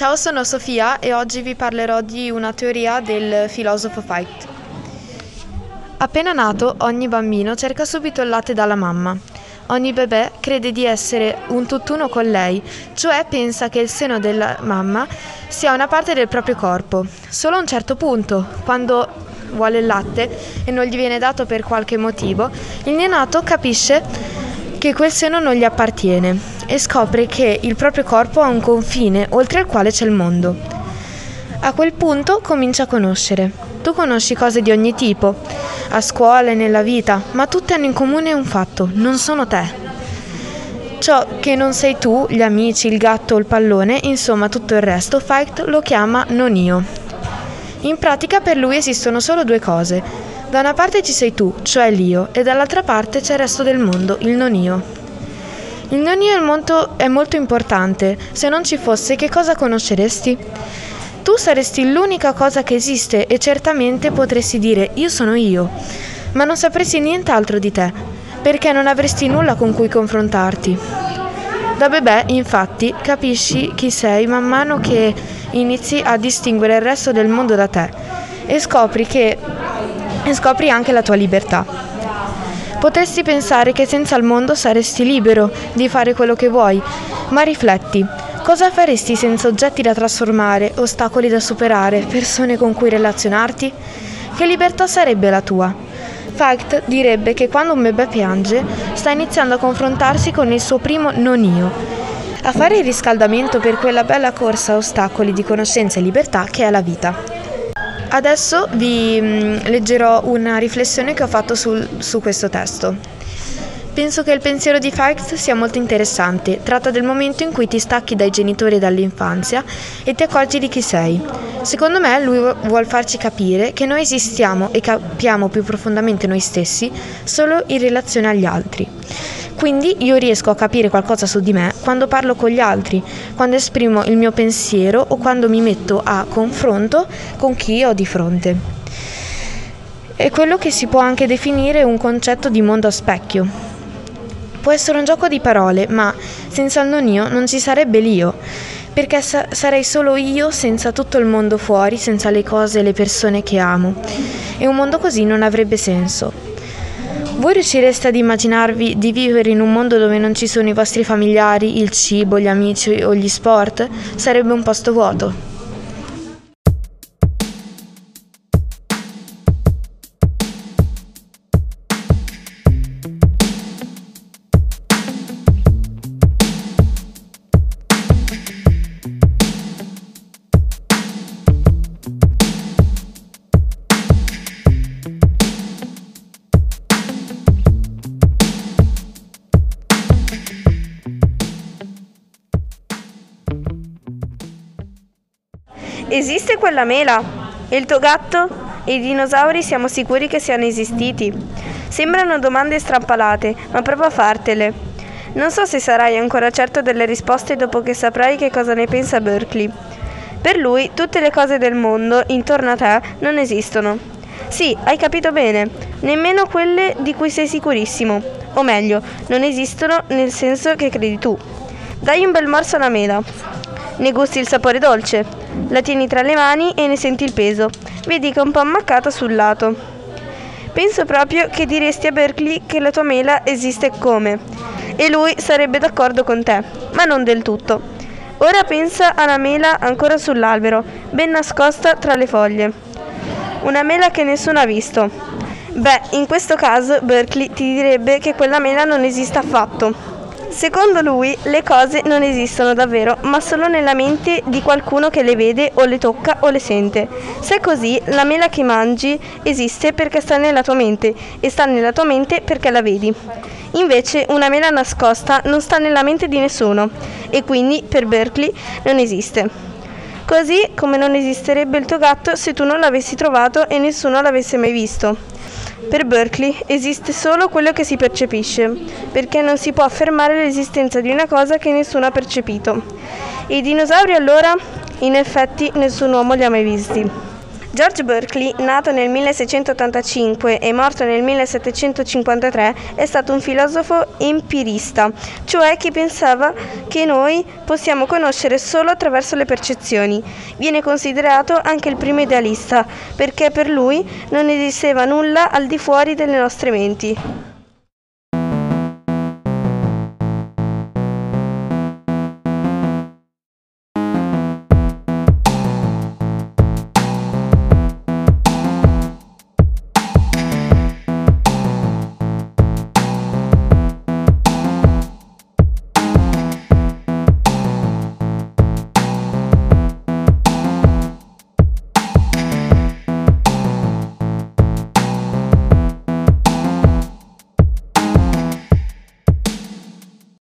Ciao, sono Sofia e oggi vi parlerò di una teoria del filosofo Fight. Appena nato, ogni bambino cerca subito il latte dalla mamma. Ogni bebè crede di essere un tutt'uno con lei, cioè pensa che il seno della mamma sia una parte del proprio corpo. Solo a un certo punto, quando vuole il latte e non gli viene dato per qualche motivo, il neonato capisce che quel seno non gli appartiene e scopre che il proprio corpo ha un confine oltre il quale c'è il mondo. A quel punto comincia a conoscere. Tu conosci cose di ogni tipo, a scuola e nella vita, ma tutte hanno in comune un fatto, non sono te. Ciò che non sei tu, gli amici, il gatto o il pallone, insomma tutto il resto, Fight lo chiama non io. In pratica per lui esistono solo due cose. Da una parte ci sei tu, cioè l'io, e dall'altra parte c'è il resto del mondo, il non io. Il non io è molto, è molto importante. Se non ci fosse, che cosa conosceresti? Tu saresti l'unica cosa che esiste e certamente potresti dire io sono io, ma non sapresti nient'altro di te, perché non avresti nulla con cui confrontarti. Da bebè, infatti, capisci chi sei man mano che inizi a distinguere il resto del mondo da te e scopri che e scopri anche la tua libertà. Potresti pensare che senza il mondo saresti libero di fare quello che vuoi, ma rifletti, Cosa faresti senza oggetti da trasformare, ostacoli da superare, persone con cui relazionarti? Che libertà sarebbe la tua? Fact direbbe che quando un bebè piange sta iniziando a confrontarsi con il suo primo non io, a fare il riscaldamento per quella bella corsa a ostacoli di conoscenza e libertà che è la vita. Adesso vi mm, leggerò una riflessione che ho fatto sul, su questo testo. Penso che il pensiero di Fikes sia molto interessante. Tratta del momento in cui ti stacchi dai genitori e dall'infanzia e ti accorgi di chi sei. Secondo me lui vuol farci capire che noi esistiamo e capiamo più profondamente noi stessi solo in relazione agli altri. Quindi io riesco a capire qualcosa su di me quando parlo con gli altri, quando esprimo il mio pensiero o quando mi metto a confronto con chi ho di fronte. È quello che si può anche definire un concetto di mondo a specchio, Può essere un gioco di parole, ma senza il non io non ci sarebbe l'io, perché sa- sarei solo io senza tutto il mondo fuori, senza le cose e le persone che amo. E un mondo così non avrebbe senso. Voi riuscireste ad immaginarvi di vivere in un mondo dove non ci sono i vostri familiari, il cibo, gli amici o gli sport? Sarebbe un posto vuoto. Esiste quella mela? E il tuo gatto? E i dinosauri siamo sicuri che siano esistiti? Sembrano domande strampalate, ma provo a fartele. Non so se sarai ancora certo delle risposte dopo che saprai che cosa ne pensa Berkeley. Per lui tutte le cose del mondo intorno a te non esistono. Sì, hai capito bene, nemmeno quelle di cui sei sicurissimo. O meglio, non esistono nel senso che credi tu. Dai un bel morso alla mela. Ne gusti il sapore dolce. La tieni tra le mani e ne senti il peso. Vedi che è un po' ammaccata sul lato. Penso proprio che diresti a Berkeley che la tua mela esiste come. E lui sarebbe d'accordo con te, ma non del tutto. Ora pensa alla mela ancora sull'albero, ben nascosta tra le foglie. Una mela che nessuno ha visto. Beh, in questo caso Berkeley ti direbbe che quella mela non esiste affatto. Secondo lui le cose non esistono davvero, ma solo nella mente di qualcuno che le vede o le tocca o le sente. Se è così, la mela che mangi esiste perché sta nella tua mente e sta nella tua mente perché la vedi. Invece una mela nascosta non sta nella mente di nessuno e quindi per Berkeley non esiste. Così come non esisterebbe il tuo gatto se tu non l'avessi trovato e nessuno l'avesse mai visto. Per Berkeley esiste solo quello che si percepisce, perché non si può affermare l'esistenza di una cosa che nessuno ha percepito. I dinosauri allora, in effetti, nessun uomo li ha mai visti. George Berkeley, nato nel 1685 e morto nel 1753, è stato un filosofo empirista, cioè che pensava che noi possiamo conoscere solo attraverso le percezioni. Viene considerato anche il primo idealista, perché per lui non esisteva nulla al di fuori delle nostre menti.